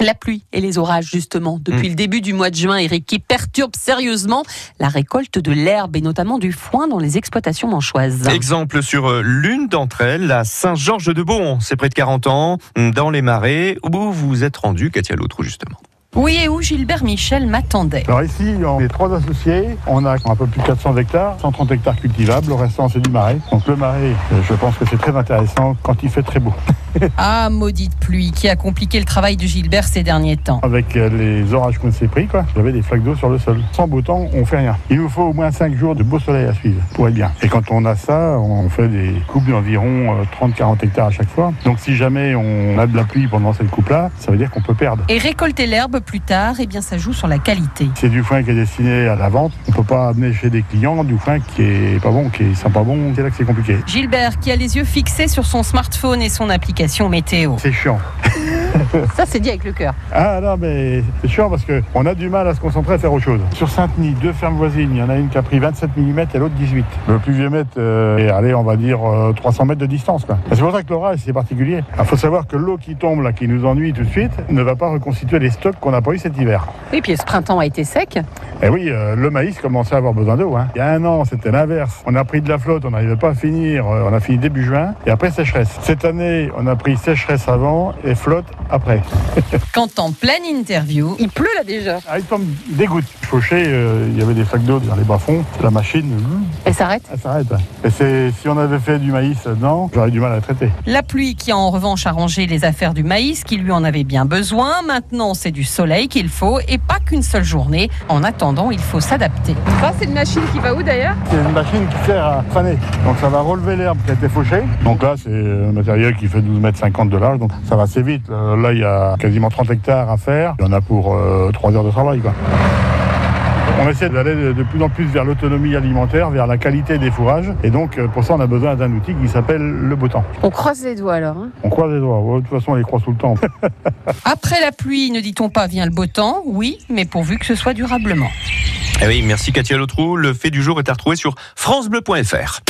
La pluie et les orages, justement, depuis Mm. le début du mois de juin, Eric, qui perturbent sérieusement la récolte de l'herbe et notamment du foin dans les exploitations manchoises. Exemple sur euh, l'une d'entre elles, la Saint-Georges-de-Beaumont. C'est près de 40 ans, dans les marais, où vous vous êtes rendu, Katia Lautrou, justement. Oui, et où Gilbert Michel m'attendait. Alors ici, on est trois associés. On a un peu plus de 400 hectares, 130 hectares cultivables. Le restant, c'est du marais. Donc le marais, euh, je pense que c'est très intéressant quand il fait très beau. Ah, maudite pluie qui a compliqué le travail de Gilbert ces derniers temps. Avec euh, les orages qu'on s'est pris, quoi, j'avais des flaques d'eau sur le sol. Sans beau temps, on fait rien. Il nous faut au moins 5 jours de beau soleil à suivre pour être bien. Et quand on a ça, on fait des coupes d'environ 30-40 hectares à chaque fois. Donc si jamais on a de la pluie pendant cette coupe-là, ça veut dire qu'on peut perdre. Et récolter l'herbe plus tard, eh bien, ça joue sur la qualité. C'est du foin qui est destiné à la vente. On peut pas amener chez des clients du foin qui est pas bon, qui est sympa bon. C'est là que c'est compliqué. Gilbert qui a les yeux fixés sur son smartphone et son application météo. C'est chiant. Ça, c'est dit avec le cœur. Ah non, mais c'est chiant parce qu'on a du mal à se concentrer à faire autre chose. Sur Saint-Denis, deux fermes voisines, il y en a une qui a pris 27 mm et l'autre 18. Le plus vieux mètre euh, est allé, on va dire, euh, 300 mètres de distance. C'est pour ça que l'orage, c'est particulier. Il faut savoir que l'eau qui tombe, là, qui nous ennuie tout de suite, ne va pas reconstituer les stocks qu'on n'a pas eu cet hiver. Oui, puis ce printemps a été sec. Et oui, euh, le maïs commençait à avoir besoin d'eau. hein. Il y a un an, c'était l'inverse. On a pris de la flotte, on n'arrivait pas à finir. euh, on a fini début juin et après sécheresse. Cette année, on a pris sécheresse avant et flotte après. Quand en pleine interview, il pleut là déjà. Ah, il tombe des gouttes. Fauché, euh, il y avait des flaques d'eau dans les bas-fonds. La machine, Elle s'arrête. elle s'arrête. Et c'est, si on avait fait du maïs dedans, j'aurais du mal à traiter. La pluie qui a en revanche arrangé les affaires du maïs, qui lui en avait bien besoin. Maintenant, c'est du soleil qu'il faut et pas qu'une seule journée. En attendant, il faut s'adapter. Ça, c'est une machine qui va où d'ailleurs C'est une machine qui sert à faner. Donc ça va relever l'herbe qui a été fauchée. Donc là, c'est un matériel qui fait 12 mètres 50 de large. Donc ça va assez vite. Euh, Là, il y a quasiment 30 hectares à faire. Il y en a pour 3 heures de travail. Quoi. On essaie d'aller de de plus en plus vers l'autonomie alimentaire, vers la qualité des fourrages. Et donc, euh, pour ça, on a besoin d'un outil qui s'appelle le beau temps. On croise les doigts alors. hein. On croise les doigts. De toute façon, on les croise tout le temps. Après la pluie, ne dit-on pas vient le beau temps Oui, mais pourvu que ce soit durablement. Eh oui, merci Katia Lautrou. Le fait du jour est à retrouver sur FranceBleu.fr.